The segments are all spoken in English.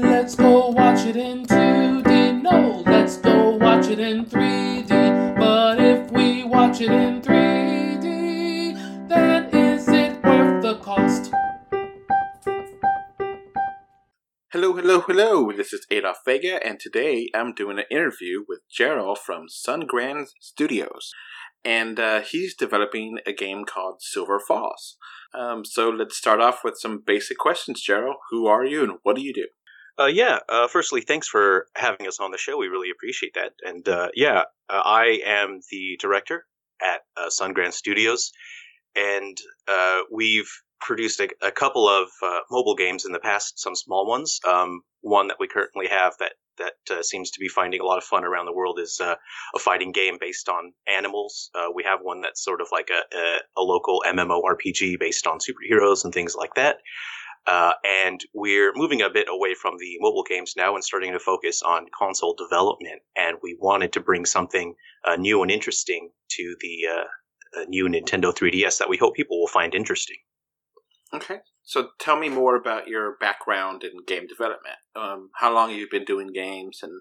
Let's go watch it in 2D. No, let's go watch it in 3D. But if we watch it in 3D, then is it worth the cost? Hello, hello, hello. This is Adolf Vega, and today I'm doing an interview with Gerald from Sungrand Studios. And uh, he's developing a game called Silver Falls. Um, so let's start off with some basic questions, Gerald. Who are you and what do you do? Uh, yeah. Uh, firstly, thanks for having us on the show. We really appreciate that. And uh, yeah, uh, I am the director at uh, Sungrand Studios, and uh, we've produced a, a couple of mobile games in the past, some small ones. Um, one that we currently have that that seems to be finding a lot of fun around the world is a fighting game based on animals. we have one that's sort of like a, a, a local MMORPG based on superheroes and things like that. Uh, and we're moving a bit away from the mobile games now and starting to focus on console development. And we wanted to bring something uh, new and interesting to the uh, new Nintendo 3DS that we hope people will find interesting. Okay. So tell me more about your background in game development. Um, how long have you been doing games and,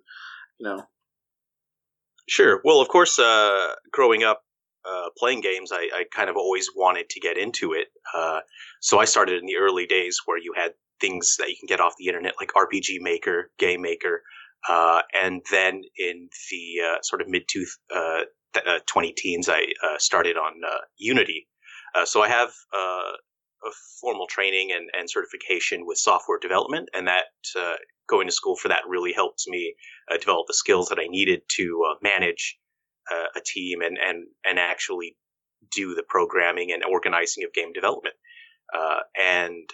you know? Sure. Well, of course, uh, growing up, uh, playing games, I, I, kind of always wanted to get into it. Uh, so I started in the early days where you had things that you can get off the internet, like RPG Maker, Game Maker, uh, and then in the uh, sort of mid to uh, twenty teens, I started on Unity. so I have a formal training and, and certification with software development, and that going to school for that really helped me develop the skills that I needed to manage uh, a team and and and actually do the programming and organizing of game development. Uh, and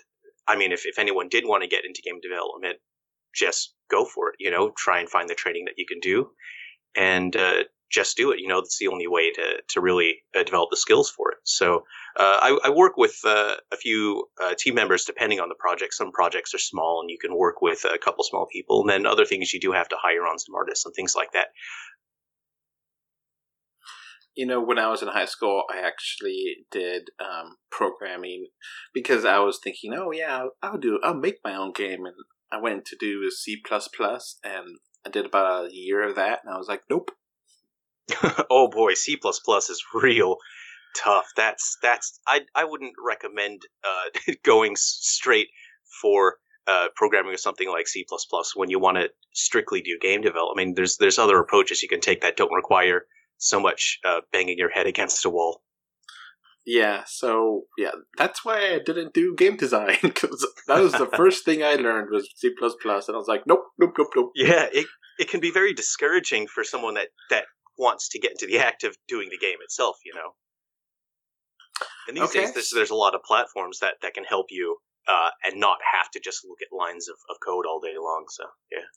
I mean, if if anyone did want to get into game development, just go for it. You know, try and find the training that you can do, and uh, just do it. You know, that's the only way to to really uh, develop the skills for it. So uh, I, I, work with uh, a few uh, team members depending on the project. Some projects are small and you can work with a couple small people, and then other things you do have to hire on some artists and things like that you know, when I was in high school, I actually did um, programming because I was thinking, oh yeah, I'll, I'll, do, I'll make my own game, and I went to do C plus plus, and I did about a year of that, and I was like, nope. oh boy, C plus plus is real tough. That's that's I I wouldn't recommend uh, going straight for uh, programming with something like C when you want to strictly do game development. I mean, there's there's other approaches you can take that don't require so much uh, banging your head against a wall. Yeah, so yeah, that's why I didn't do game design because that was the first thing I learned was C and I was like, nope, nope, nope, nope. Yeah, it it can be very discouraging for someone that that wants to get into the act of doing the game itself. You know, and these okay. days there's, there's a lot of platforms that that can help you uh, and not have to just look at lines of, of code all day long. So yeah.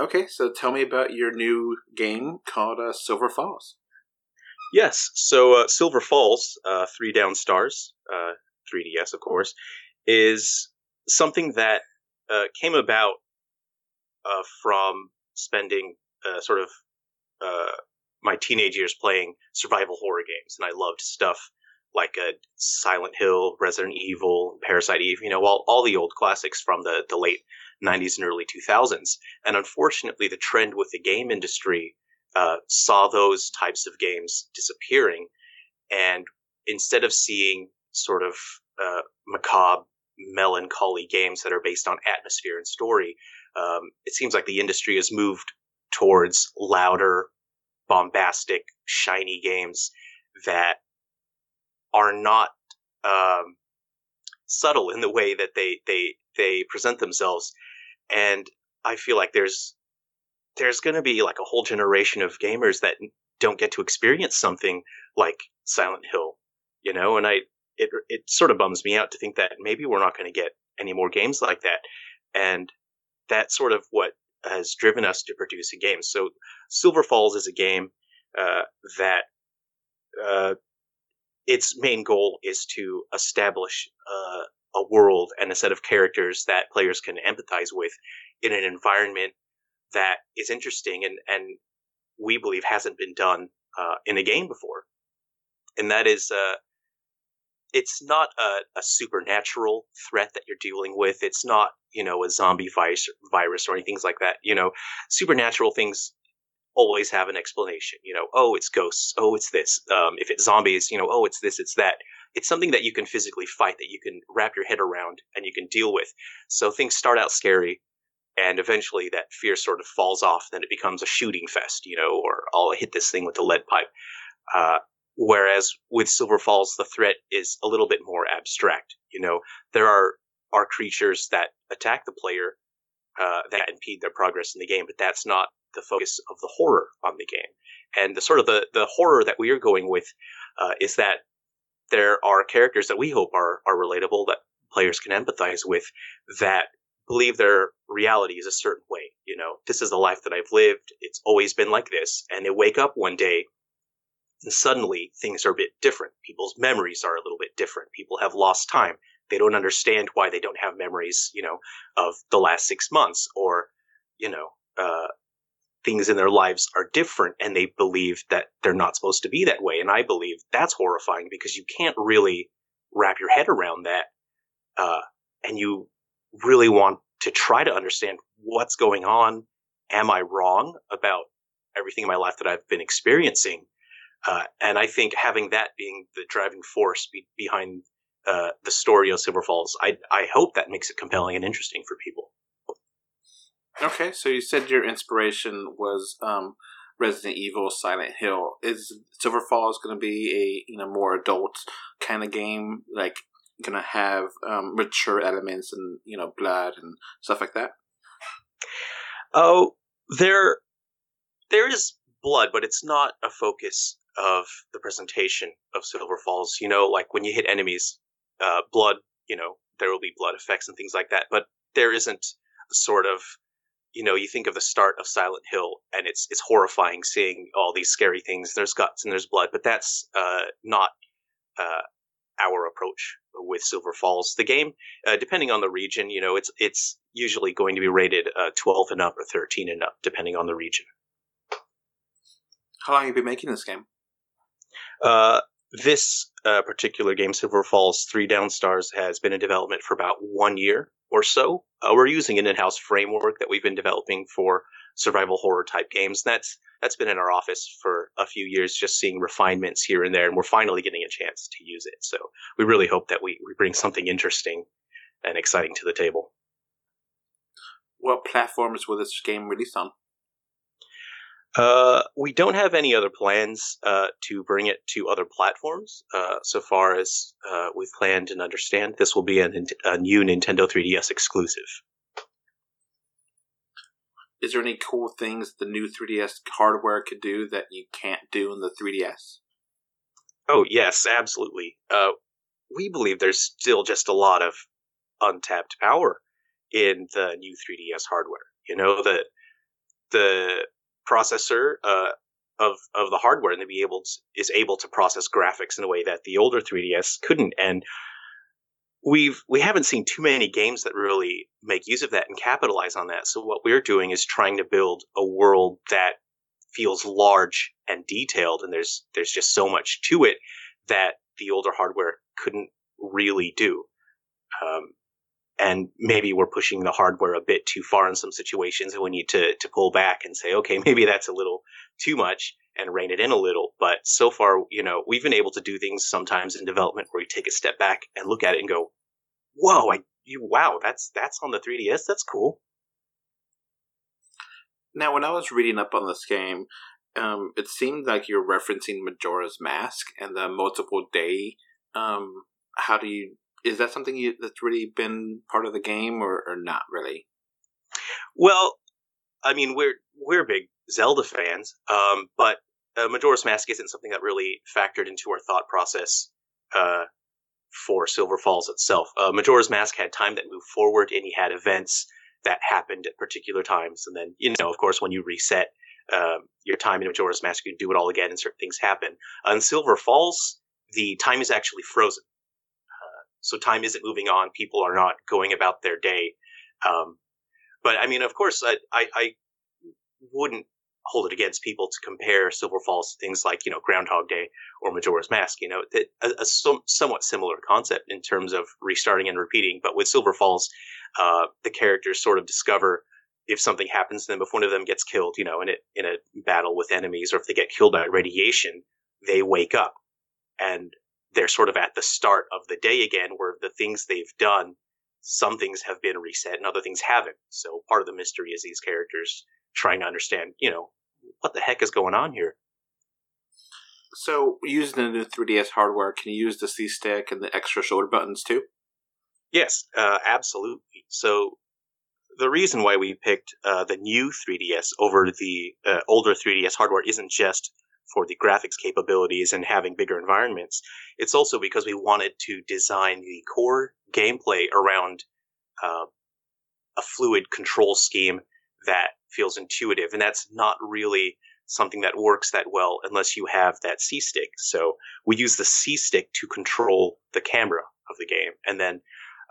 Okay, so tell me about your new game called uh, Silver Falls. Yes, so uh, Silver Falls, uh, Three Down Stars, 3DS, uh, of course, is something that uh, came about uh, from spending sort of my teenage years playing survival horror games, and I loved stuff like a Silent Hill, Resident Evil, Parasite Eve, you know, all, all the old classics from the, the late 90s and early 2000s. And unfortunately, the trend with the game industry uh, saw those types of games disappearing. And instead of seeing sort of uh, macabre, melancholy games that are based on atmosphere and story, um, it seems like the industry has moved towards louder, bombastic, shiny games that are not um, subtle in the way that they they they present themselves. And I feel like there's there's going to be like a whole generation of gamers that don't get to experience something like Silent Hill, you know, and I it it sort of bums me out to think that maybe we're not going to get any more games like that, and that's sort of what has driven us to produce a game. So Silver Falls is a game uh, that uh, its main goal is to establish uh, a world and a set of characters that players can empathize with in an environment that is interesting and, and we believe hasn't been done uh, in a game before. And that is, uh, it's not a, a supernatural threat that you're dealing with. It's not you know a zombie virus virus or anything like that. You know, supernatural things always have an explanation. You know, oh, it's ghosts. Oh, it's this. Um, if it's zombies, you know, oh, it's this, it's that. It's something that you can physically fight, that you can wrap your head around, and you can deal with. So things start out scary, and eventually that fear sort of falls off. Then it becomes a shooting fest, you know, or I'll hit this thing with the lead pipe. Uh, whereas with Silver Falls, the threat is a little bit more abstract. You know, there are are creatures that attack the player uh, that impede their progress in the game, but that's not the focus of the horror on the game. And the sort of the, the horror that we are going with uh, is that there are characters that we hope are, are relatable that players can empathize with that believe their reality is a certain way. You know, this is the life that I've lived. It's always been like this. And they wake up one day and suddenly things are a bit different. People's memories are a little bit different. People have lost time. They don't understand why they don't have memories, you know, of the last six months or, you know, uh, things in their lives are different and they believe that they're not supposed to be that way. And I believe that's horrifying because you can't really wrap your head around that. Uh, and you really want to try to understand what's going on. Am I wrong about everything in my life that I've been experiencing? Uh, and I think having that being the driving force be- behind uh, the story of Silver Falls, I, I hope that makes it compelling and interesting for people. Okay, so you said your inspiration was um, Resident Evil, Silent Hill. Is Silver Falls going to be a you know more adult kind of game, like going to have um, mature elements and you know blood and stuff like that? Oh, there, there is blood, but it's not a focus of the presentation of Silver Falls. You know, like when you hit enemies, uh, blood. You know, there will be blood effects and things like that, but there isn't a sort of you know, you think of the start of Silent Hill, and it's it's horrifying seeing all these scary things. There's guts and there's blood, but that's uh, not uh, our approach with Silver Falls. The game, uh, depending on the region, you know, it's it's usually going to be rated uh, 12 and up or 13 and up, depending on the region. How long have you been making this game? Uh, this uh, particular game, Silver Falls Three Down Stars, has been in development for about one year or so. Uh, we're using an in-house framework that we've been developing for survival horror type games. And That's that's been in our office for a few years, just seeing refinements here and there, and we're finally getting a chance to use it. So we really hope that we, we bring something interesting and exciting to the table. What platforms will this game release on? Uh, we don't have any other plans uh, to bring it to other platforms. Uh, so far as uh, we've planned and understand, this will be a, a, new Nintendo 3DS exclusive. Is there any cool things the new 3DS hardware could do that you can't do in the 3DS? Oh yes, absolutely. Uh, we believe there's still just a lot of untapped power in the new 3DS hardware. You know that the processor uh, of of the hardware and to be able to, is able to process graphics in a way that the older 3DS couldn't. And we've we haven't seen too many games that really make use of that and capitalize on that. So what we're doing is trying to build a world that feels large and detailed, and there's there's just so much to it that the older hardware couldn't really do. Um, and maybe we're pushing the hardware a bit too far in some situations and we need to, to pull back and say, okay, maybe that's a little too much and rein it in a little. But so far, you know, we've been able to do things sometimes in development where you take a step back and look at it and go, whoa, I, you, wow, that's, that's on the 3DS. That's cool. Now, when I was reading up on this game, um, it seemed like you're referencing Majora's Mask and the multiple day. Um, how do you is that something you, that's really been part of the game, or, or not really? Well, I mean, we're we're big Zelda fans, um, but uh, Majora's Mask isn't something that really factored into our thought process uh, for Silver Falls itself. Uh, Majora's Mask had time that moved forward, and he had events that happened at particular times, and then you know, of course, when you reset um, your time in Majora's Mask, you do it all again, and certain things happen. On Silver Falls, the time is actually frozen so time isn't moving on. People are not going about their day. Um, but I mean, of course, I, I, I, wouldn't hold it against people to compare Silver Falls to things like you know Groundhog Day or Majora's Mask. You know, a, a some, somewhat similar concept in terms of restarting and repeating. But with Silver Falls, uh, the characters sort of discover if something happens to them, if one of them gets killed, you know, in a in a battle with enemies, or if they get killed by radiation, they wake up and they're sort of at the start of the day again, where the things they've done, some things have been reset and other things haven't. So part of the mystery is these characters trying to understand, you know, what the heck is going on here. So, using the new 3DS hardware, can you use the C stick and the extra shoulder buttons too? Yes, uh, absolutely. So, the reason why we picked uh, the new 3DS over the uh, older 3DS hardware isn't just for the graphics capabilities and having bigger environments. It's also because we wanted to design the core gameplay around uh, a fluid control scheme that feels intuitive. And that's not really something that works that well unless you have that C stick. So we use the C stick to control the camera of the game. And then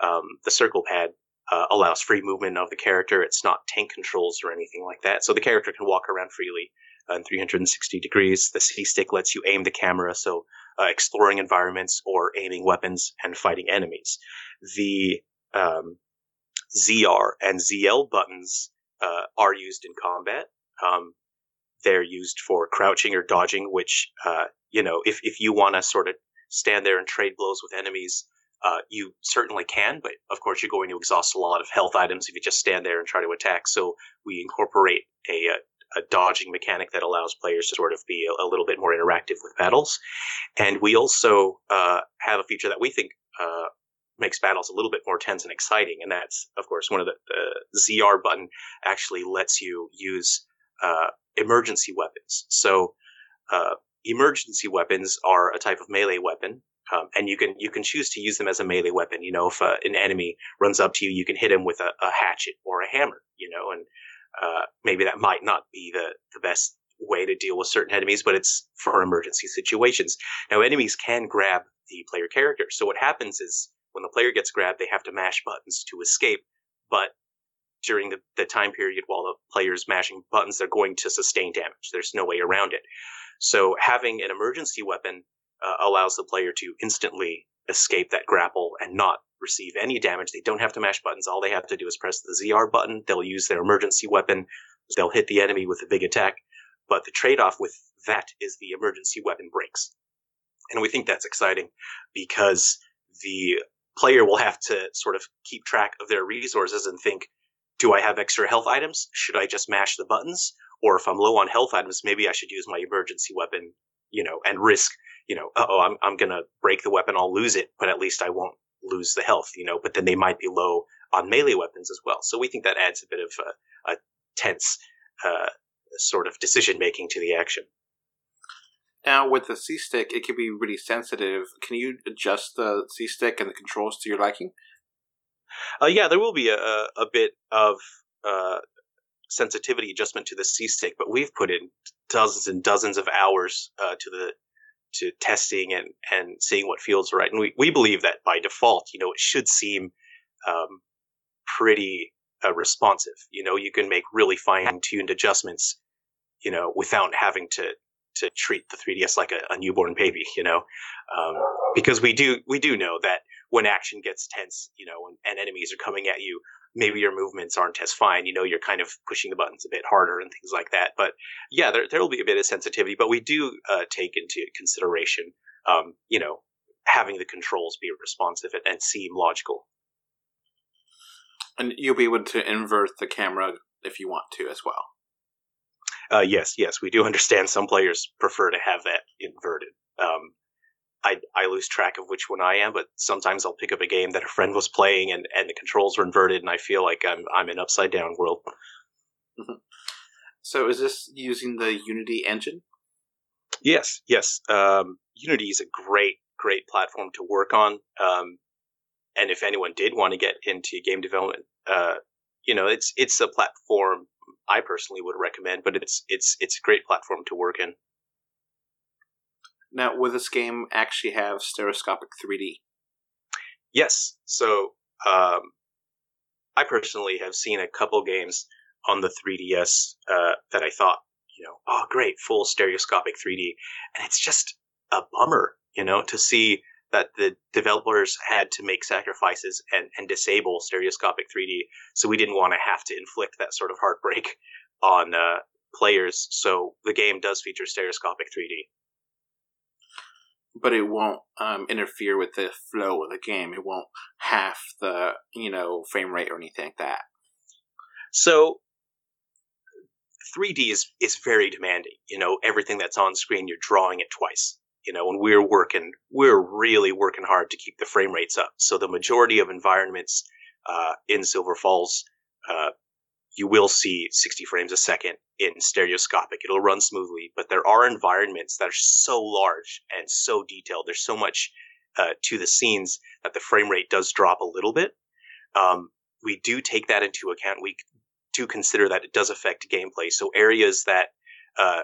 um, the circle pad uh, allows free movement of the character. It's not tank controls or anything like that. So the character can walk around freely in 360 degrees. The C stick lets you aim the camera, so uh, exploring environments or aiming weapons and fighting enemies. The um, ZR and ZL buttons uh, are used in combat. Um, they're used for crouching or dodging, which, uh, you know, if, if you want to sort of stand there and trade blows with enemies, uh, you certainly can, but of course you're going to exhaust a lot of health items if you just stand there and try to attack. So we incorporate a, uh, a dodging mechanic that allows players to sort of be a, a little bit more interactive with battles. And we also uh, have a feature that we think uh, makes battles a little bit more tense and exciting. And that's, of course, one of the, the ZR button actually lets you use uh, emergency weapons. So uh, emergency weapons are a type of melee weapon. Um, and you can you can choose to use them as a melee weapon. You know, if uh, an enemy runs up to you, you can hit him with a, a hatchet or a hammer. You know, and uh, maybe that might not be the, the best way to deal with certain enemies, but it's for emergency situations. Now, enemies can grab the player character. So what happens is when the player gets grabbed, they have to mash buttons to escape. But during the, the time period while the player's mashing buttons, they're going to sustain damage. There's no way around it. So having an emergency weapon uh, allows the player to instantly escape that grapple and not receive any damage. They don't have to mash buttons. All they have to do is press the ZR button. They'll use their emergency weapon. They'll hit the enemy with a big attack. But the trade off with that is the emergency weapon breaks. And we think that's exciting because the player will have to sort of keep track of their resources and think, do I have extra health items? Should I just mash the buttons? Or if I'm low on health items, maybe I should use my emergency weapon, you know, and risk, you know, oh, I'm, I'm going to break the weapon. I'll lose it, but at least I won't lose the health, you know, but then they might be low on melee weapons as well. So we think that adds a bit of a, a tense uh, sort of decision making to the action. Now, with the C stick, it can be really sensitive. Can you adjust the C stick and the controls to your liking? Uh, yeah, there will be a, a bit of uh, sensitivity adjustment to the C stick, but we've put in dozens and dozens of hours uh, to the to testing and, and seeing what feels right. And we, we believe that by default, you know, it should seem um, pretty uh, responsive. You know, you can make really fine tuned adjustments, you know, without having to to treat the 3ds like a, a newborn baby. You know, um, because we do we do know that when action gets tense, you know, and, and enemies are coming at you, maybe your movements aren't as fine. You know, you're kind of pushing the buttons a bit harder and things like that. But yeah, there there will be a bit of sensitivity, but we do uh, take into consideration, um, you know, having the controls be responsive and, and seem logical. And you'll be able to invert the camera if you want to as well. Uh, yes, yes, we do understand some players prefer to have that inverted. Um, I, I lose track of which one I am, but sometimes I'll pick up a game that a friend was playing and, and the controls are inverted and I feel like I'm I'm in upside down world. Mm-hmm. So is this using the Unity engine? Yes, yes. Um, Unity is a great, great platform to work on. Um, and if anyone did want to get into game development, uh, you know, it's it's a platform I personally would recommend, but it's it's it's a great platform to work in. Now, will this game actually have stereoscopic 3D? Yes. So, um, I personally have seen a couple games on the 3DS uh, that I thought you know, oh great, full stereoscopic 3D, and it's just a bummer, you know, to see that the developers had to make sacrifices and, and disable stereoscopic 3D. So we didn't want to have to inflict that sort of heartbreak on uh, players. So the game does feature stereoscopic 3D. But it won't um, interfere with the flow of the game. It won't half the you know frame rate or anything like that. So 3D is is very demanding. You know, everything that's on screen, you're drawing it twice. You know, and we're working, we're really working hard to keep the frame rates up. So the majority of environments uh, in Silver Falls, uh, you will see 60 frames a second in stereoscopic. It'll run smoothly, but there are environments that are so large and so detailed. There's so much uh, to the scenes that the frame rate does drop a little bit. Um, we do take that into account. We do consider that it does affect gameplay. So areas that uh,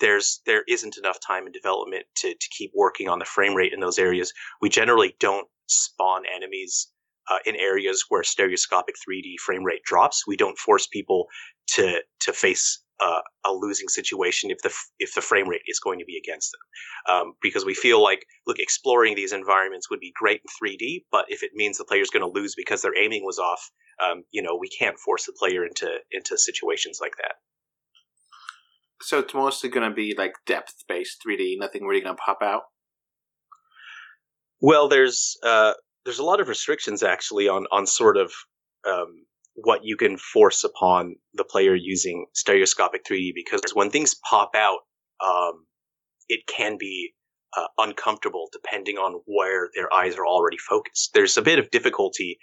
there's there isn't enough time in development to to keep working on the frame rate in those areas. We generally don't spawn enemies uh, in areas where stereoscopic 3D frame rate drops. We don't force people to to face uh, a losing situation if the if the frame rate is going to be against them, um, because we feel like look exploring these environments would be great in 3D, but if it means the player's going to lose because their aiming was off, um, you know we can't force the player into into situations like that. So it's mostly going to be like depth based 3D, nothing really going to pop out. Well, there's uh, there's a lot of restrictions actually on on sort of um, what you can force upon the player using stereoscopic 3D because when things pop out, um, it can be uh, uncomfortable depending on where their eyes are already focused. There's a bit of difficulty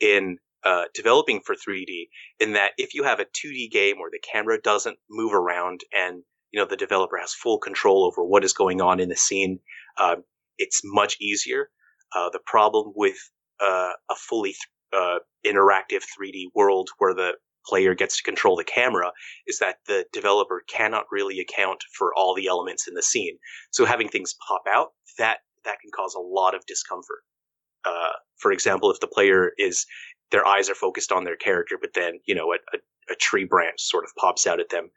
in uh, developing for 3D in that if you have a 2D game where the camera doesn't move around and you know the developer has full control over what is going on in the scene, uh, it's much easier. Uh, the problem with uh, a fully th- uh, interactive 3D world where the player gets to control the camera is that the developer cannot really account for all the elements in the scene. So having things pop out that that can cause a lot of discomfort. Uh, for example, if the player is their eyes are focused on their character, but then you know a, a, a tree branch sort of pops out at them.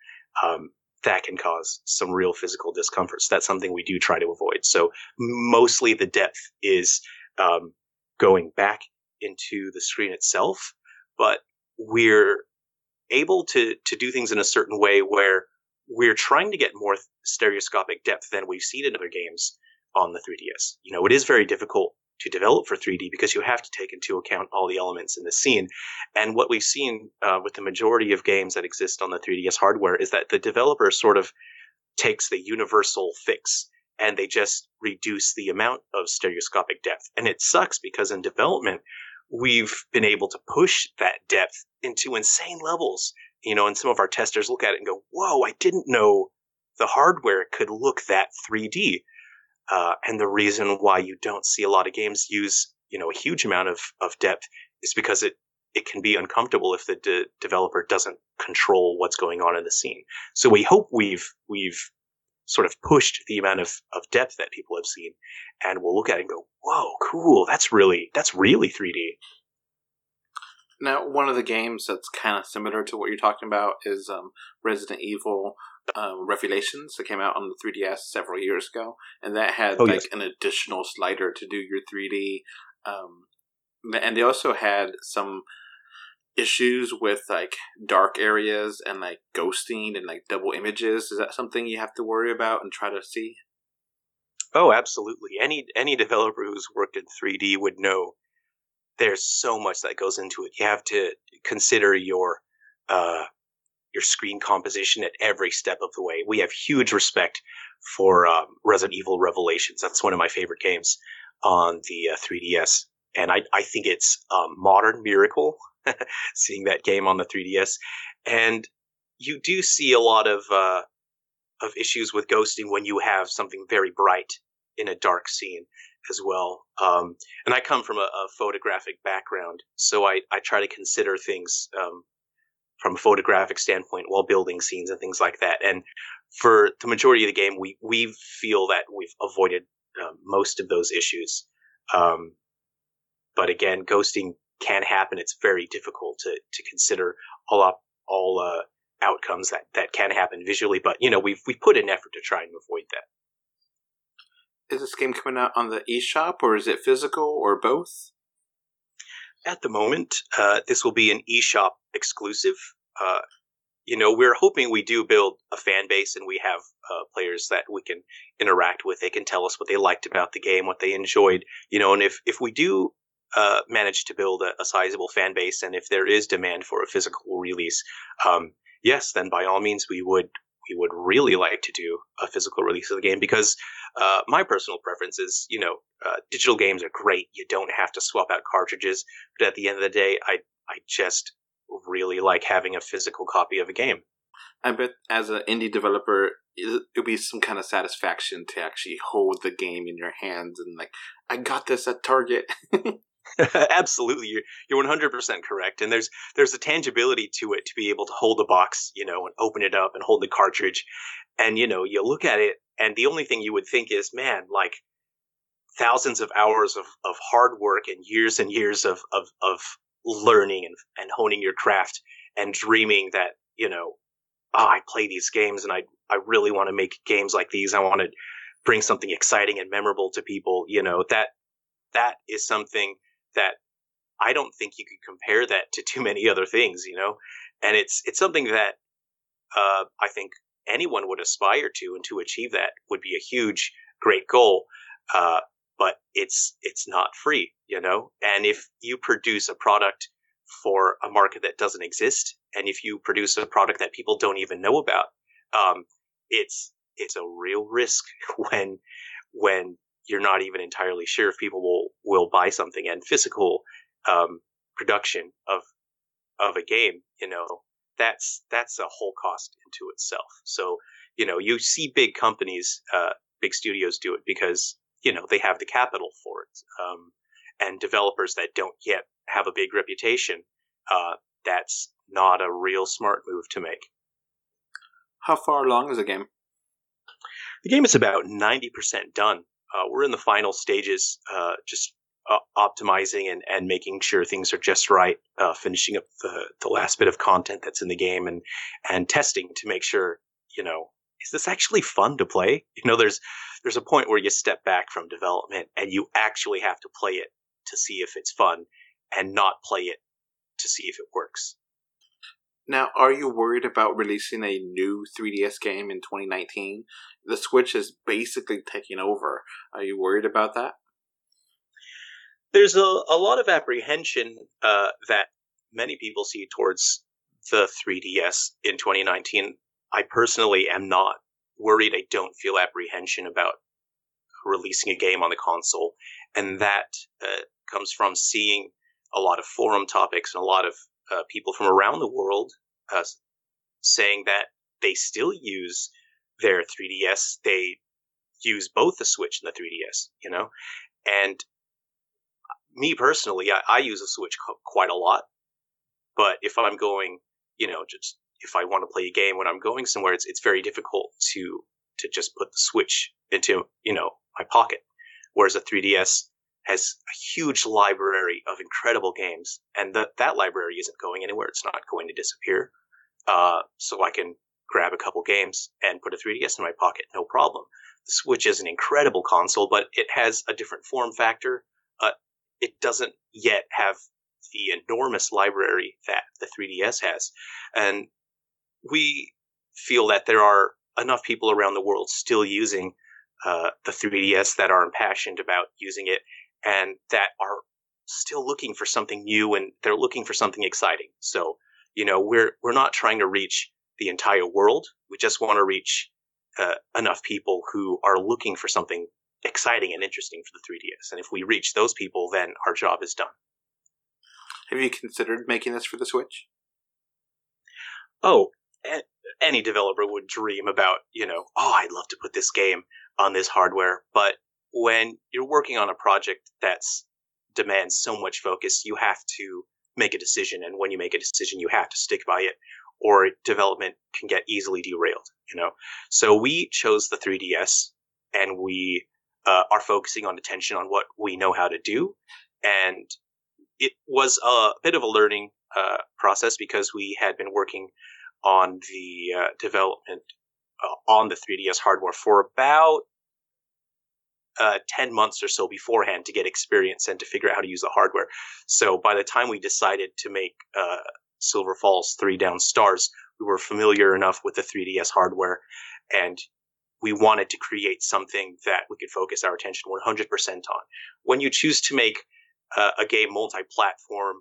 Um, that can cause some real physical discomfort. So that's something we do try to avoid. So mostly the depth is um, going back into the screen itself, but we're able to to do things in a certain way where we're trying to get more stereoscopic depth than we've seen in other games on the 3DS. You know, it is very difficult to develop for 3D because you have to take into account all the elements in the scene. And what we've seen uh, with the majority of games that exist on the 3DS hardware is that the developer sort of takes the universal fix and they just reduce the amount of stereoscopic depth. And it sucks because in development, we've been able to push that depth into insane levels. You know, and some of our testers look at it and go, whoa, I didn't know the hardware could look that 3D. Uh, and the reason why you don't see a lot of games use, you know, a huge amount of, of depth is because it, it can be uncomfortable if the de- developer doesn't control what's going on in the scene. So we hope we've, we've sort of pushed the amount of, of depth that people have seen and we'll look at it and go, whoa, cool. That's really, that's really 3D. Now, one of the games that's kind of similar to what you're talking about is um, Resident Evil um, Revelations that came out on the 3DS several years ago, and that had oh, like yes. an additional slider to do your 3D. Um, and they also had some issues with like dark areas and like ghosting and like double images. Is that something you have to worry about and try to see? Oh, absolutely. Any any developer who's worked in 3D would know there's so much that goes into it. You have to consider your uh, your screen composition at every step of the way. We have huge respect for um, Resident Evil Revelations. That's one of my favorite games on the uh, 3DS, and I I think it's a modern miracle seeing that game on the 3DS. And you do see a lot of uh, of issues with ghosting when you have something very bright in a dark scene as well. Um, and I come from a, a, photographic background, so I, I try to consider things um, from a photographic standpoint while building scenes and things like that. And for the majority of the game, we we feel that we've avoided uh, most of those issues. Um, but again, ghosting can happen. It's very difficult to to consider all up all uh, outcomes that that can happen visually. But you know, we've we put an effort to try and avoid that. Is this game coming out on the eShop or is it physical or both? At the moment, uh, this will be an eShop exclusive. Uh, you know, we're hoping we do build a fan base and we have uh, players that we can interact with. They can tell us what they liked about the game, what they enjoyed, you know, and if, if we do uh, manage to build a, a, sizable fan base and if there is demand for a physical release, um, yes, then by all means we would we would really like to do a physical release of the game because uh, my personal preference is, you know, uh, digital games are great. You don't have to swap out cartridges, but at the end of the day, I I just really like having a physical copy of a game. I bet as an indie developer, it'll be some kind of satisfaction to actually hold the game in your hands and like, I got this at Target. Absolutely, you're you're 100 percent correct, and there's there's a tangibility to it to be able to hold the box, you know, and open it up and hold the cartridge, and you know, you look at it, and the only thing you would think is, man, like thousands of hours of, of hard work and years and years of, of, of learning and, and honing your craft and dreaming that, you know, oh, I play these games and I, I really want to make games like these. I want to bring something exciting and memorable to people. You know, that, that is something that I don't think you could compare that to too many other things, you know, and it's, it's something that, uh, I think anyone would aspire to and to achieve that would be a huge, great goal. Uh, but it's it's not free, you know. And if you produce a product for a market that doesn't exist, and if you produce a product that people don't even know about, um, it's it's a real risk when when you're not even entirely sure if people will will buy something. And physical um, production of of a game, you know, that's that's a whole cost into itself. So you know, you see big companies, uh, big studios do it because you know they have the capital for it. Um, and developers that don't yet have a big reputation, uh, that's not a real smart move to make. How far along is the game? The game is about ninety percent done. Uh, we're in the final stages, uh, just uh, optimizing and, and making sure things are just right, uh, finishing up the, the last bit of content that's in the game, and and testing to make sure you know is this actually fun to play? You know, there's there's a point where you step back from development and you actually have to play it to see if it's fun and not play it to see if it works. Now, are you worried about releasing a new 3DS game in 2019? The Switch is basically taking over. Are you worried about that? There's a, a lot of apprehension uh, that many people see towards the 3DS in 2019. I personally am not worried. I don't feel apprehension about releasing a game on the console, and that uh, comes from seeing a lot of forum topics and a lot of uh, people from around the world uh, saying that they still use their 3DS. They use both the Switch and the 3DS, you know, and me personally, I, I use a Switch quite a lot. But if I'm going, you know, just if I want to play a game when I'm going somewhere, it's it's very difficult to to just put the Switch into you know my pocket. Whereas a 3DS has a huge library of incredible games, and that that library isn't going anywhere. It's not going to disappear. Uh, so I can grab a couple games and put a 3DS in my pocket, no problem. The Switch is an incredible console, but it has a different form factor. Uh, it doesn't yet have the enormous library that the 3DS has, and we feel that there are enough people around the world still using uh, the 3DS that are impassioned about using it and that are still looking for something new and they're looking for something exciting. So, you know, we're we're not trying to reach the entire world. We just want to reach uh, enough people who are looking for something exciting and interesting for the 3DS. And if we reach those people, then our job is done. Have you considered making this for the Switch? Oh, any developer would dream about, you know, oh, I'd love to put this game on this hardware. But when you're working on a project that's demands so much focus, you have to make a decision. And when you make a decision, you have to stick by it or development can get easily derailed, you know? So we chose the 3DS and we uh, are focusing on attention on what we know how to do. And it was a bit of a learning uh, process because we had been working on the uh, development uh, on the 3DS hardware for about uh, 10 months or so beforehand to get experience and to figure out how to use the hardware. So by the time we decided to make uh, Silver Falls 3 Down Stars, we were familiar enough with the 3DS hardware and we wanted to create something that we could focus our attention 100% on. When you choose to make uh, a game multi-platform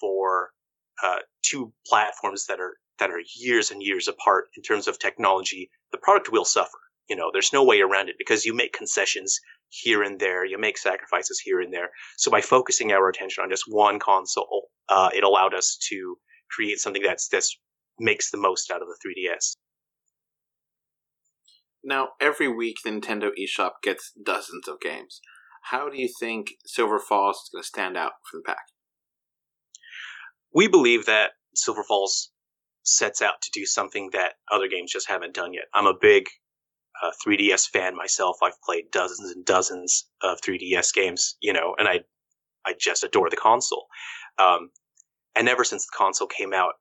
for uh, two platforms that are that are years and years apart in terms of technology, the product will suffer. You know, there's no way around it because you make concessions here and there, you make sacrifices here and there. So by focusing our attention on just one console, uh, it allowed us to create something that's that's makes the most out of the 3DS. Now, every week, the Nintendo eShop gets dozens of games. How do you think Silver Falls is going to stand out from the pack? We believe that Silver Falls sets out to do something that other games just haven't done yet. I'm a big uh, 3DS fan myself. I've played dozens and dozens of 3DS games, you know, and I I just adore the console. Um, and ever since the console came out,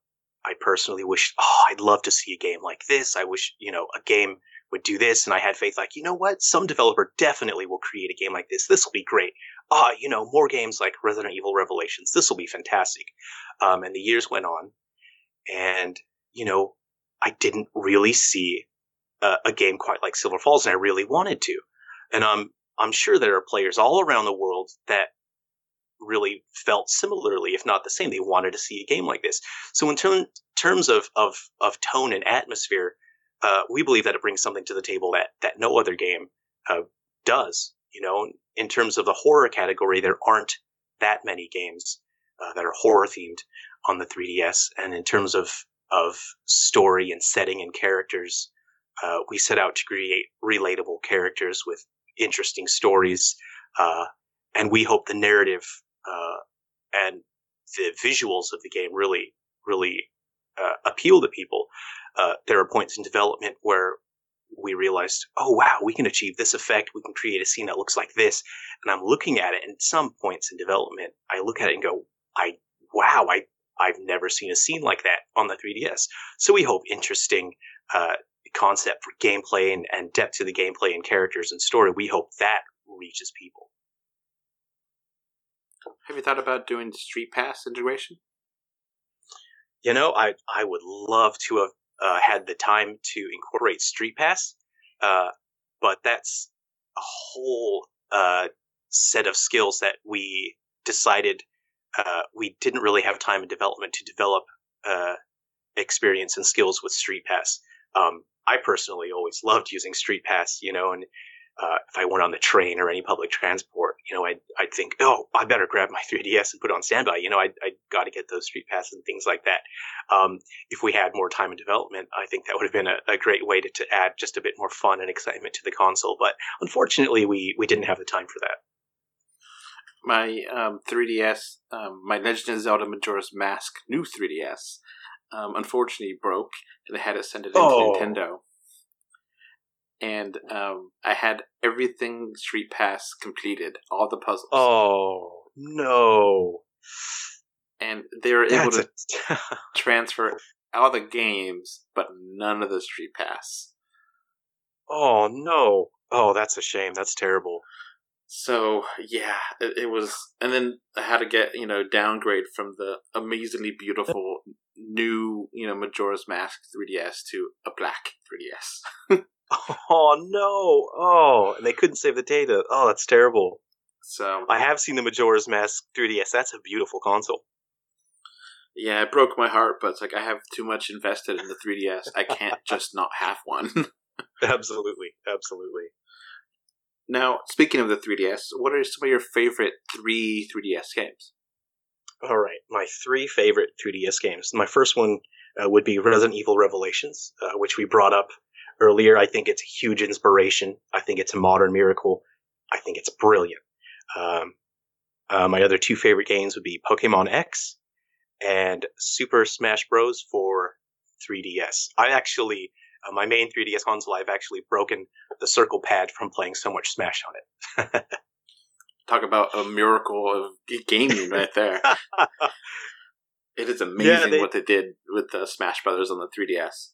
I personally wish, oh, I'd love to see a game like this. I wish, you know, a game would do this. And I had faith, like, you know what? Some developer definitely will create a game like this. This will be great. Ah, oh, you know, more games like Resident Evil Revelations. This will be fantastic. Um, and the years went on, and you know, I didn't really see a, game quite like Silver Falls, and I really wanted to. And I'm I'm sure there are players all around the world that really felt similarly, if not the same. They wanted to see a game like this. So in ter- terms of, of, of tone and atmosphere, uh, we believe that it brings something to the table that, that no other game uh, does. You know, in terms of the horror category, there aren't that many games uh, that are horror themed on the 3DS. And in terms of, of story and setting and characters, uh, we set out to create relatable characters with interesting stories. Uh, and we hope the narrative uh, and the visuals of the game really, really uh, appeal to people. Uh, there are points in development where we realized, oh wow, we can achieve this effect. We can create a scene that looks like this. And I'm looking at it, and some points in development, I look at it and go, I wow, I I've never seen a scene like that on the 3DS. So we hope interesting uh, concept for gameplay and, and depth to the gameplay and characters and story. We hope that reaches people. Have you thought about doing Street Pass integration? You know, I I would love to have uh, had the time to incorporate Street Pass, uh, but that's a whole uh, set of skills that we decided uh, we didn't really have time in development to develop uh, experience and skills with Street Pass. Um, I personally always loved using Street Pass, you know, and uh, if I went on the train or any public transport, you know, I'd, I'd think, oh, I better grab my 3DS and put it on standby. You know, I I got to get those street passes and things like that. Um, if we had more time in development, I think that would have been a, a great way to, to add just a bit more fun and excitement to the console. But unfortunately, we we didn't have the time for that. My um, 3DS, um, my Legend of Zelda Majora's Mask new 3DS, um, unfortunately broke, and I had to send it into oh. Nintendo and um, I had everything Street Pass completed, all the puzzles. Oh no! And they were able to a... transfer all the games, but none of the Street Pass. Oh no! Oh, that's a shame. That's terrible. So yeah, it, it was, and then I had to get you know downgrade from the amazingly beautiful new you know Majora's Mask 3DS to a black 3DS. Oh no! Oh, and they couldn't save the data. Oh, that's terrible. So I have seen the Majora's Mask 3DS. That's a beautiful console. Yeah, it broke my heart, but it's like I have too much invested in the 3DS. I can't just not have one. absolutely, absolutely. Now, speaking of the 3DS, what are some of your favorite three 3DS games? All right, my three favorite 3DS games. My first one uh, would be Resident Evil Revelations, uh, which we brought up earlier. I think it's a huge inspiration. I think it's a modern miracle. I think it's brilliant. Um, uh, my other two favorite games would be Pokemon X and Super Smash Bros. for 3DS. I actually, uh, my main 3DS console, I've actually broken the circle pad from playing so much Smash on it. Talk about a miracle of gaming right there. it is amazing Yeah, they- what they did with the Smash Brothers on the 3DS.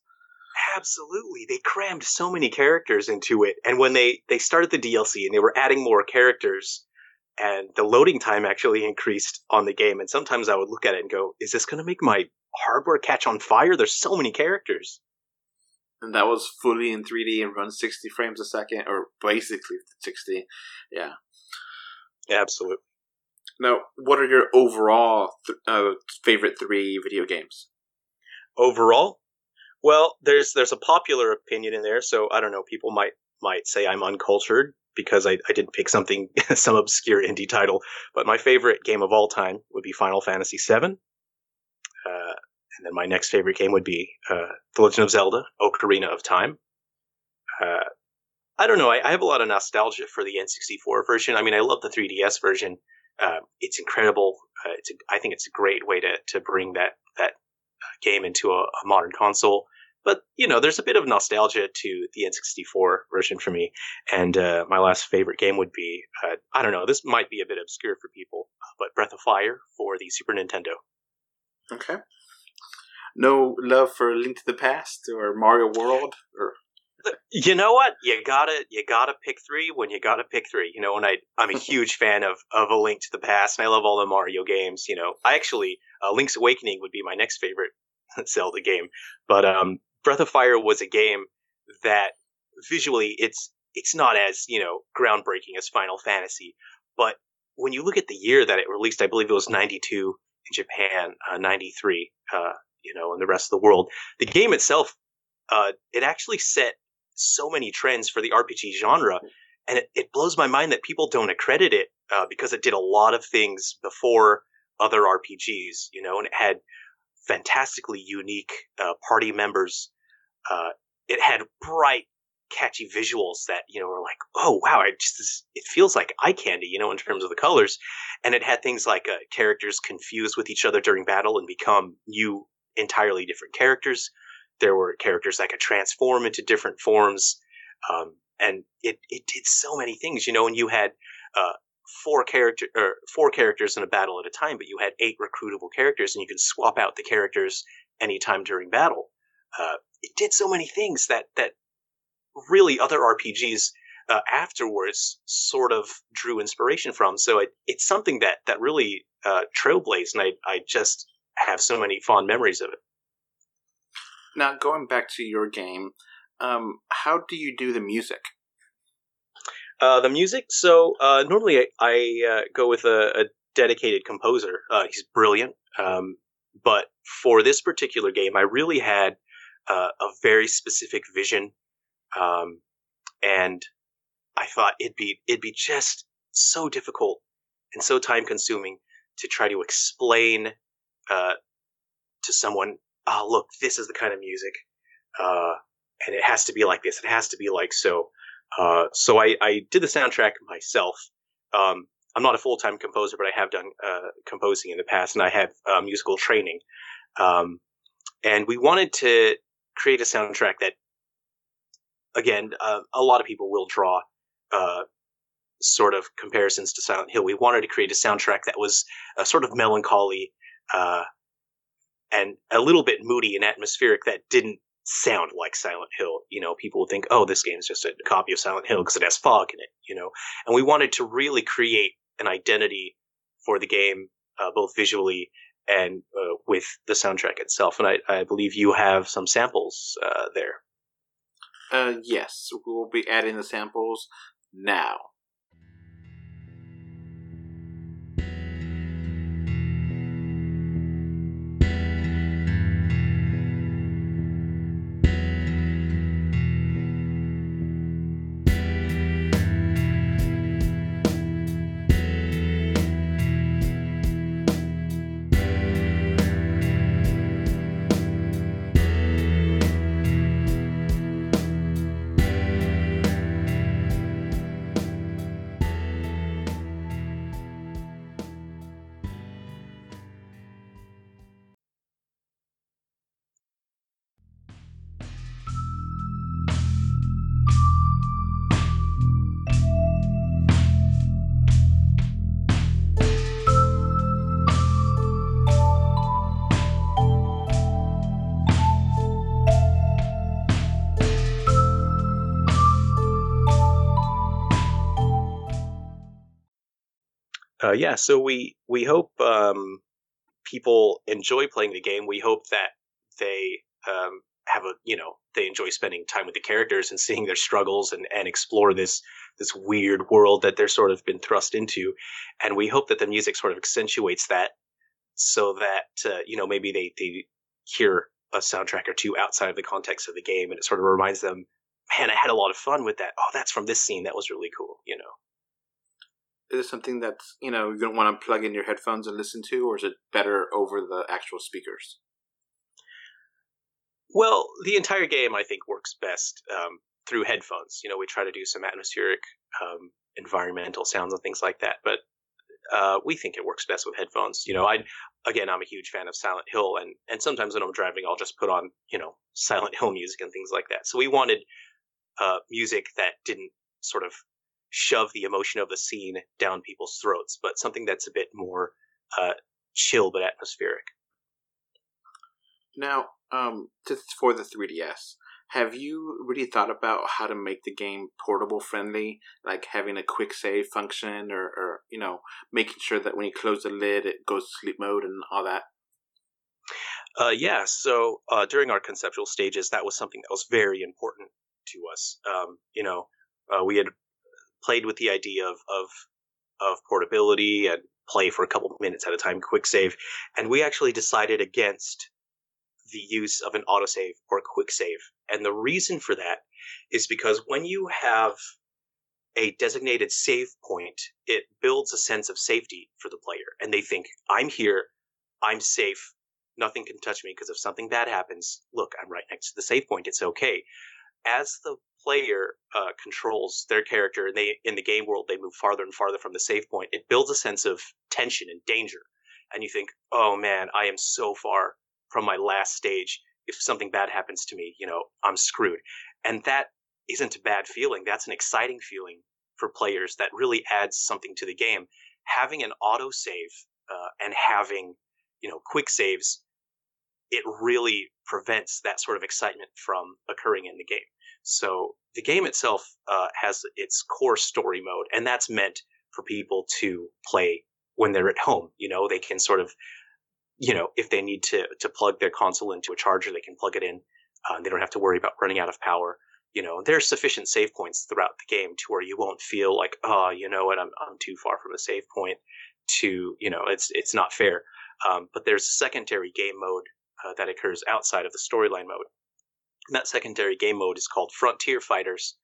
Absolutely, they crammed so many characters into it, and when they they started the DLC and they were adding more characters, and the loading time actually increased on the game, and sometimes I would look at it and go, "Is this going to make my hardware catch on fire?" There's so many characters. And that was fully in 3D and runs 60 frames a second, or basically 60. Yeah. Absolutely. Now, what are your overall th- uh, favorite three video games? Overall, well, there's there's a popular opinion in there, so I don't know. People might might say I'm uncultured because I, I didn't pick something some obscure indie title. But my favorite game of all time would be Final Fantasy VII. Uh, and then my next favorite game would be uh, The Legend of Zelda: Ocarina of Time. Uh, I don't know. I, I have a lot of nostalgia for the N64 version. I mean, I love the 3DS version. Uh, it's incredible. Uh, it's a, I think it's a great way to to bring that that game into a, a modern console. But you know, there's a bit of nostalgia to the N64 version for me. And uh, my last favorite game would be uh, I don't know. This might be a bit obscure for people, but Breath of Fire for the Super Nintendo. Okay. No love for Link to the Past or Mario World or You know what? You gotta you gotta pick three when you gotta pick three. You know, and I I'm a huge fan of of A Link to the Past, and I love all the Mario games. You know, I actually uh, Link's Awakening would be my next favorite Zelda game, but um, Breath of Fire was a game that visually it's it's not as you know groundbreaking as Final Fantasy, but when you look at the year that it released, I believe it was '92 in Japan, uh, '93, uh, you know, in the rest of the world. The game itself, uh, it actually set so many trends for the RPG genre, and it, it blows my mind that people don't accredit it uh, because it did a lot of things before other RPGs, you know, and it had fantastically unique uh, party members. Uh, it had bright, catchy visuals that you know were like, oh wow, it just it feels like eye candy, you know, in terms of the colors, and it had things like uh, characters confused with each other during battle and become new, entirely different characters. There were characters that could transform into different forms, um, and it it did so many things, you know. And you had uh, four character or four characters in a battle at a time, but you had eight recruitable characters, and you could swap out the characters anytime during battle. Uh, it did so many things that that really other RPGs uh, afterwards sort of drew inspiration from. So it, it's something that that really uh, trailblazed, and I I just have so many fond memories of it. Now, going back to your game, um, how do you do the music? Uh, the music. So uh, normally I, I uh, go with a, a dedicated composer. Uh, he's brilliant. Um, but for this particular game, I really had uh, a very specific vision, um, and I thought it'd be it'd be just so difficult and so time consuming to try to explain uh, to someone, oh look, this is the kind of music, uh, and it has to be like this. It has to be like so. Uh, so I, I did the soundtrack myself. Um, I'm not a full time composer, but I have done uh, composing in the past, and I have uh, musical training. Um, and we wanted to create a soundtrack that, again, uh, a lot of people will draw uh, sort of comparisons to Silent Hill. We wanted to create a soundtrack that was a sort of melancholy uh, and a little bit moody and atmospheric that didn't sound like Silent Hill. You know, people would think, oh, this game's just a copy of Silent Hill because it has fog in it, you know. And we wanted to really create an identity for the game, uh, both visually and uh, with the soundtrack itself. And I, I believe you have some samples uh, there. Uh, yes, we will be adding the samples now. Uh, yeah, so we we hope um, people enjoy playing the game. We hope that they um, have a you know they enjoy spending time with the characters and seeing their struggles and, and explore this this weird world that they're sort of been thrust into. And we hope that the music sort of accentuates that so that uh, you know maybe they they hear a soundtrack or two outside of the context of the game and it sort of reminds them man i had a lot of fun with that oh that's from this scene that was really cool you know is it something that's you know you don't want to plug in your headphones and listen to, or is it better over the actual speakers? Well, the entire game I think works best um, through headphones. You know, we try to do some atmospheric, um, environmental sounds and things like that, but uh, we think it works best with headphones. You know, I again, I'm a huge fan of Silent Hill, and and sometimes when I'm driving, I'll just put on you know Silent Hill music and things like that. So we wanted uh, music that didn't sort of shove the emotion of the scene down people's throats, but something that's a bit more uh, chill but atmospheric. Now, um, just for the 3DS, have you really thought about how to make the game portable friendly, like having a quick save function, or, or you know, making sure that when you close the lid, it goes to sleep mode and all that? Uh, yeah, so uh, during our conceptual stages, that was something that was very important to us. Um, you know, uh, we had played with the idea of of of portability and play for a couple minutes at a time, quick save, and we actually decided against the use of an autosave or a quick save. And the reason for that is because when you have a designated save point, it builds a sense of safety for the player. And they think, I'm here, I'm safe, nothing can touch me because if something bad happens, look, I'm right next to the save point, it's okay. As the player uh, controls their character and they in the game world they move farther and farther from the save point it builds a sense of tension and danger. And you think oh man i am so far from my last stage. If something bad happens to me you know i'm screwed. And that isn't a bad feeling. That's an exciting feeling for players that really adds something to the game. Having an auto save uh, and having you know quick saves it really prevents that sort of excitement from occurring in the game so the game itself uh, has its core story mode, and that's meant for people to play when they're at home. You know, they can sort of, you know, if they need to to plug their console into a charger, they can plug it in. Uh, they don't have to worry about running out of power. You know, there's sufficient save points throughout the game to where you won't feel like, oh, you know what, I'm I'm too far from a save point. To you know, it's it's not fair. Um, but there's a secondary game mode uh, that occurs outside of the storyline mode, and that secondary game mode is called Frontier Fighters.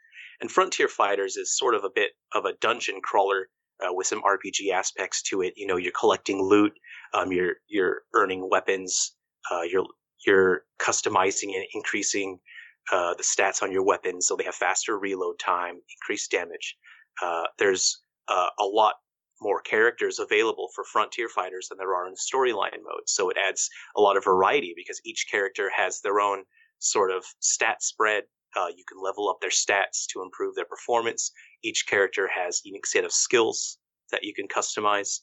And Frontier Fighters is sort of a bit of a dungeon crawler uh, with some RPG aspects to it. You know, you're collecting loot, um, you're you're earning weapons, uh, you're you're customizing and increasing uh, the stats on your weapons so they have faster reload time, increased damage. Uh, there's uh, a lot more characters available for Frontier Fighters than there are in storyline mode, so it adds a lot of variety because each character has their own sort of stat spread. Uh, you can level up their stats to improve their performance. Each character has unique set of skills that you can customize,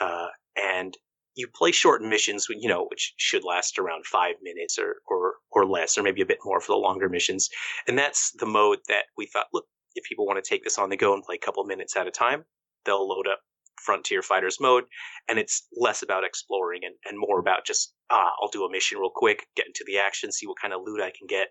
uh, and you play short missions, you know, which should last around five minutes or or or less, or maybe a bit more for the longer missions. And that's the mode that we thought, look, if people want to take this on the go and play a couple minutes at a time, they'll load up Frontier Fighters mode, and it's less about exploring and, and more about just ah, I'll do a mission real quick, get into the action, see what kind of loot I can get,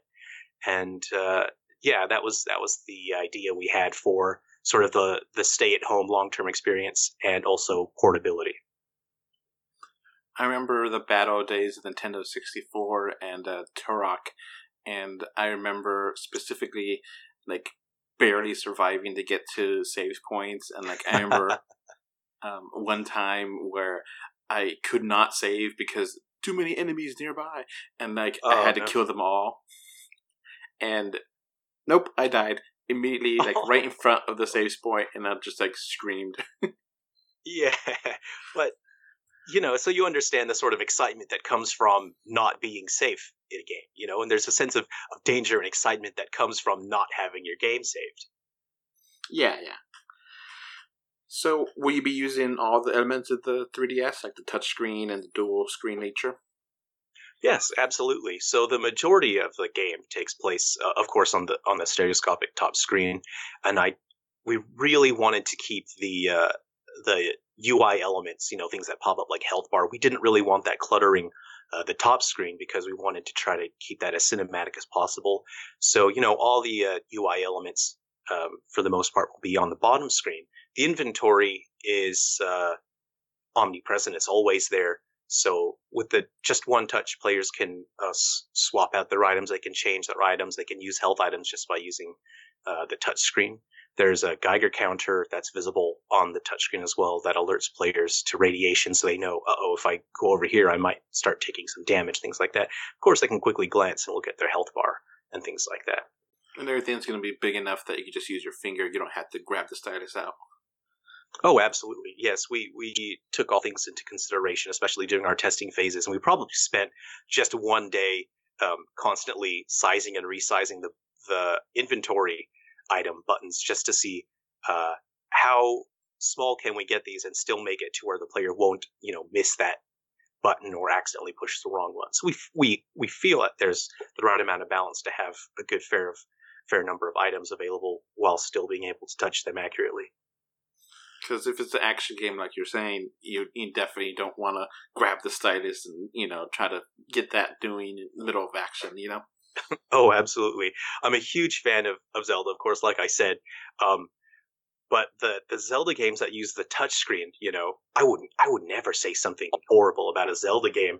and uh, yeah, that was that was the idea we had for sort of the the stay at home long term experience and also portability. I remember the battle days of Nintendo 64 and uh, Turok, and I remember specifically like barely surviving to get to save points, and like I remember um, one time where I could not save because too many enemies nearby, and like oh, I had to kill them all. And nope, I died immediately, like right in front of the save point, and I just like screamed. yeah, but you know, so you understand the sort of excitement that comes from not being safe in a game, you know, and there's a sense of, of danger and excitement that comes from not having your game saved. Yeah, yeah. So, will you be using all the elements of the 3DS, like the touchscreen and the dual screen nature? Yes, absolutely. So the majority of the game takes place, uh, of course, on the on the stereoscopic top screen, and I we really wanted to keep the uh, the UI elements, you know, things that pop up like health bar. We didn't really want that cluttering uh, the top screen because we wanted to try to keep that as cinematic as possible. So, you know, all the uh, UI elements, um, for the most part, will be on the bottom screen. The inventory is uh, omnipresent; it's always there. So, with the just one touch, players can uh, swap out their items. They can change their items. They can use health items just by using uh, the touch screen. There's a Geiger counter that's visible on the touchscreen as well that alerts players to radiation so they know, oh, if I go over here, I might start taking some damage, things like that. Of course, they can quickly glance and look at their health bar and things like that. And everything's going to be big enough that you can just use your finger. You don't have to grab the stylus out. Oh, absolutely. Yes, we, we took all things into consideration, especially during our testing phases. And we probably spent just one day um, constantly sizing and resizing the, the inventory item buttons just to see uh, how small can we get these and still make it to where the player won't, you know, miss that button or accidentally push the wrong one. So we we we feel that there's the right amount of balance to have a good fair of fair number of items available while still being able to touch them accurately. Because if it's an action game, like you're saying, you, you definitely don't want to grab the stylus and you know try to get that doing in the middle of action. You know. oh, absolutely. I'm a huge fan of, of Zelda, of course, like I said. Um, but the, the Zelda games that use the touchscreen, you know, I wouldn't, I would never say something horrible about a Zelda game,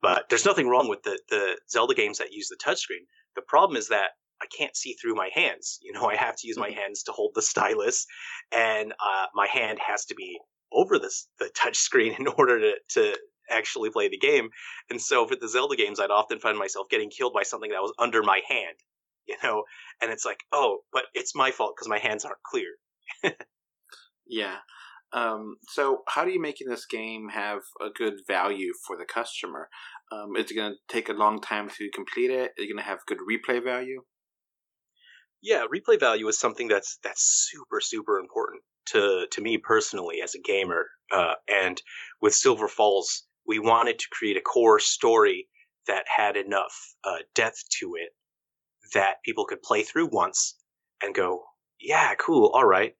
but there's nothing wrong with the, the Zelda games that use the touchscreen. The problem is that I can't see through my hands. You know, I have to use my mm-hmm. hands to hold the stylus, and uh, my hand has to be over the the touch screen in order to, to actually play the game. And so for the Zelda games, I'd often find myself getting killed by something that was under my hand, you know? And it's like, oh, but it's my fault because my hands aren't clear. yeah. Um, so how do you making this game have a good value for the customer? Um, is it going to take a long time to complete it? Is it going to have good replay value? Yeah, replay value is something that's that's super super important to to me personally as a gamer. Uh, and with Silver Falls, we wanted to create a core story that had enough uh, depth to it that people could play through once and go, yeah, cool, all right.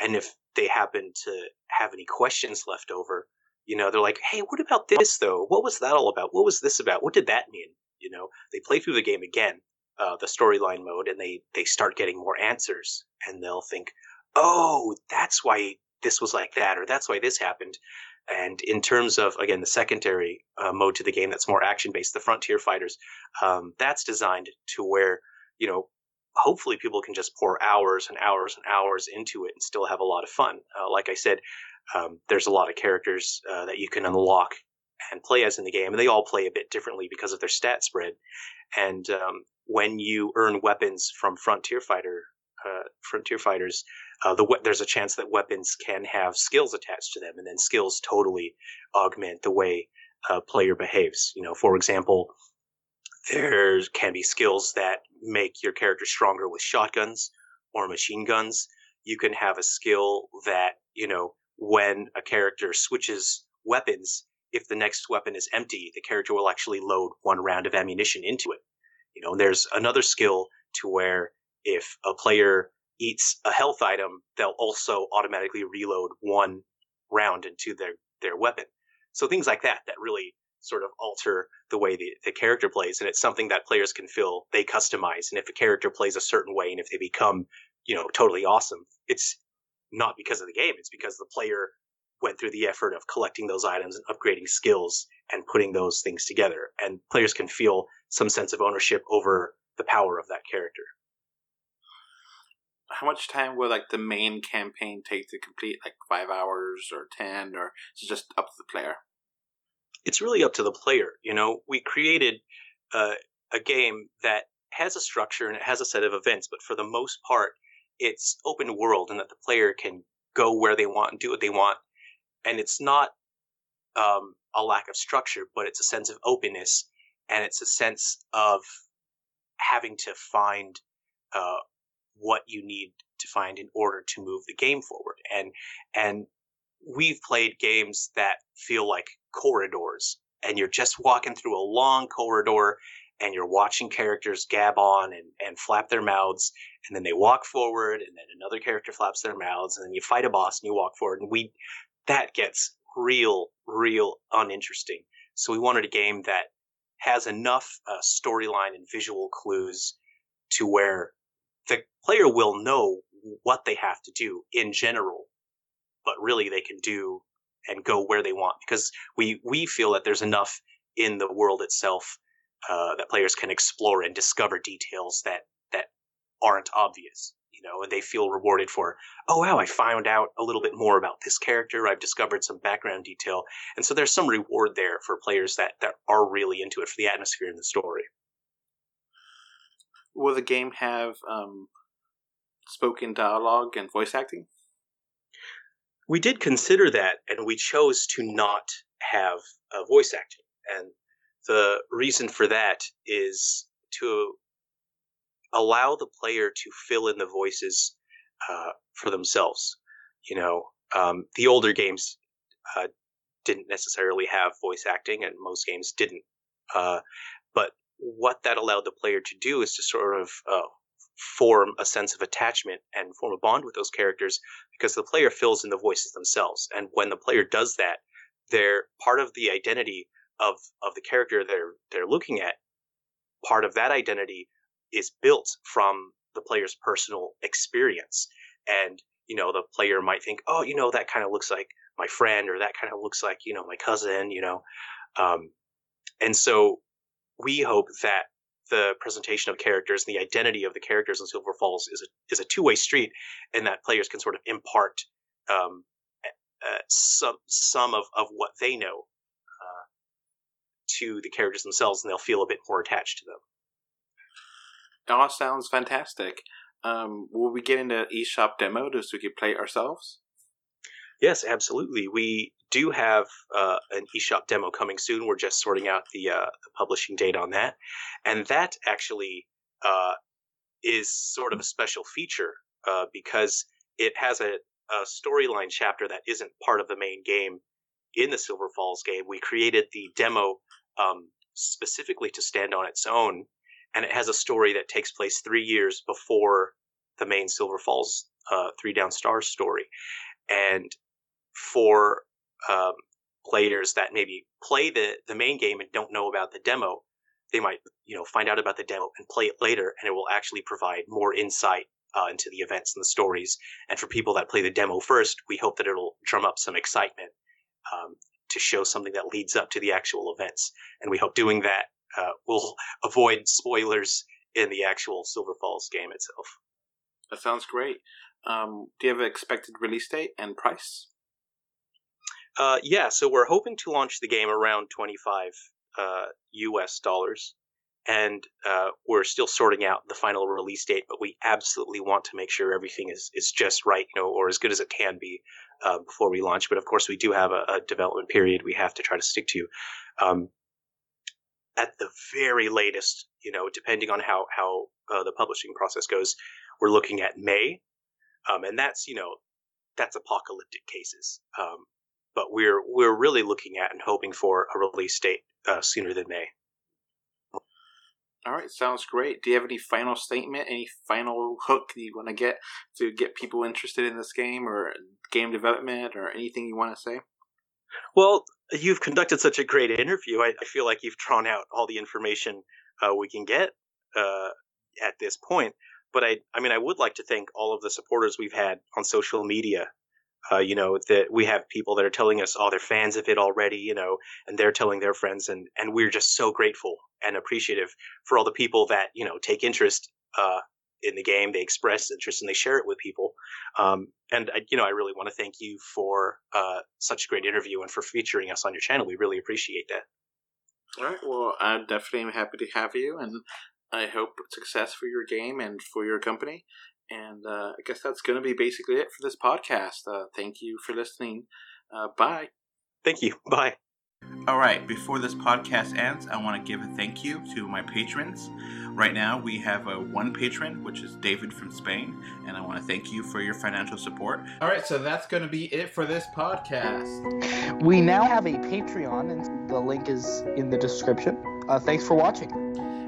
And if they happen to have any questions left over, you know, they're like, hey, what about this though? What was that all about? What was this about? What did that mean? You know, they play through the game again, uh, the storyline mode, and they they start getting more answers, and they'll think, oh, that's why this was like that, or that's why this happened. And in terms of again the secondary uh, mode to the game, that's more action based. The Frontier Fighters, um, that's designed to where you know hopefully people can just pour hours and hours and hours into it and still have a lot of fun. Uh, like I said, um, there's a lot of characters uh, that you can unlock and play as in the game, and they all play a bit differently because of their stat spread. And um, when you earn weapons from Frontier Fighter, uh, Frontier Fighters, uh, the there's a chance that weapons can have skills attached to them, and then skills totally augment the way a player behaves. You know, for example, there can be skills that make your character stronger with shotguns or machine guns. You can have a skill that you know when a character switches weapons, if the next weapon is empty, the character will actually load one round of ammunition into it. You know, there's another skill to where if a player eats a health item, they'll also automatically reload one round into their, their weapon. So things like that that really sort of alter the way the, the character plays. And it's something that players can feel they customize. And if a character plays a certain way and if they become, you know, totally awesome, it's not because of the game. It's because the player went through the effort of collecting those items and upgrading skills and putting those things together. And players can feel some sense of ownership over the power of that character how much time will like the main campaign take to complete? Like five hours or ten, or is it just up to the player? It's really up to the player. You know, we created uh, a game that has a structure and it has a set of events, but for the most part, it's open world and that the player can go where they want and do what they want. And it's not um, a lack of structure, but it's a sense of openness and it's a sense of having to find uh, what you need to find in order to move the game forward. And and we've played games that feel like corridors and you're just walking through a long corridor and you're watching characters gab on and, and flap their mouths and then they walk forward and then another character flaps their mouths and then you fight a boss and you walk forward and we that gets real, real uninteresting. So we wanted a game that has enough uh, storyline and visual clues to where the player will know what they have to do in general, but really they can do and go where they want because we we feel that there's enough in the world itself uh, that players can explore and discover details that that aren't obvious you know and they feel rewarded for oh wow i found out a little bit more about this character. I've discovered some background detail. And so there's some reward there for players that that are really into it for the atmosphere and the story. Will the game have um, spoken dialogue and voice acting? We did consider that and we chose to not have uh, voice acting. And the reason for that is to allow the player to fill in the voices uh, for themselves. You know, um, the older games uh, didn't necessarily have voice acting, and most games didn't. Uh, but what that allowed the player to do is to sort of uh, form a sense of attachment and form a bond with those characters because the player fills in the voices themselves. And when the player does that, they're part of the identity of of the character they're they're looking at. Part of that identity is built from the player's personal experience. And, you know, the player might think, oh, you know, that kind of looks like my friend or that kind of looks like, you know, my cousin, you know. Um, and so we hope that the presentation of characters and the identity of the characters in Silver Falls is a, is a two way street and that players can sort of impart um, uh, some, some of, of what they know uh, to the characters themselves and they'll feel a bit more attached to them all sounds fantastic. Um, will we get into eShop demo just so we could play it ourselves? Yes, absolutely. We do have uh, an eShop demo coming soon. We're just sorting out the, uh, the publishing date on that, and that actually uh, is sort of a special feature uh, because it has a, a storyline chapter that isn't part of the main game in the Silver Falls game. We created the demo um, specifically to stand on its own and it has a story that takes place three years before the main Silver Falls uh, Three Down Stars story. And for um, players that maybe play the, the main game and don't know about the demo, they might you know find out about the demo and play it later, and it will actually provide more insight uh, into the events and the stories. And for people that play the demo first, we hope that it'll drum up some excitement um, to show something that leads up to the actual events. And we hope doing that uh, we'll avoid spoilers in the actual Silver Falls game itself. That sounds great. Um, do you have an expected release date and price? Uh, yeah, so we're hoping to launch the game around 25 uh, US dollars. And uh, we're still sorting out the final release date, but we absolutely want to make sure everything is, is just right, you know, or as good as it can be uh, before we launch. But of course, we do have a, a, development period we have to try to stick to. Um, at the very latest, you know, depending on how how uh, the publishing process goes, we're looking at May, um, and that's you know that's apocalyptic cases. Um, but we're we're really looking at and hoping for a release date uh, sooner than May. All right, sounds great. Do you have any final statement, any final hook that you want to get to get people interested in this game or game development or anything you want to say? Well, you've conducted such a great interview. I, I feel like you've drawn out all the information uh, we can get uh, at this point. But I, I mean, I would like to thank all of the supporters we've had on social media. Uh, you know that we have people that are telling us, "Oh, they're fans of it already," you know, and they're telling their friends, and and we're just so grateful and appreciative for all the people that you know take interest uh, in the game. They express interest and they share it with people. Um, and I, you know, I really want to thank you for uh, such a great interview and for featuring us on your channel. We really appreciate that. All right. Well, I definitely am happy to have you, and I hope success for your game and for your company. And uh, I guess that's going to be basically it for this podcast. Uh, thank you for listening. Uh, bye. Thank you. Bye. All right, before this podcast ends, I want to give a thank you to my patrons. Right now, we have a one patron, which is David from Spain, and I want to thank you for your financial support. All right, so that's going to be it for this podcast. We now have a Patreon, and the link is in the description. Uh, thanks for watching.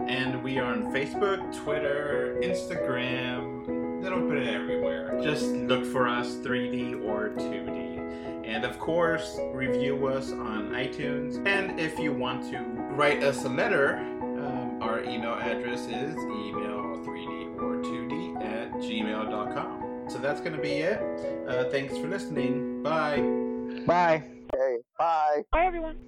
And we are on Facebook, Twitter, Instagram, a little bit everywhere. Just look for us 3D or 2D. And of course, review us on iTunes. And if you want to write us a letter, um, our email address is email3d or 2d at gmail.com. So that's going to be it. Uh, thanks for listening. Bye. Bye. Okay, bye. Bye, everyone.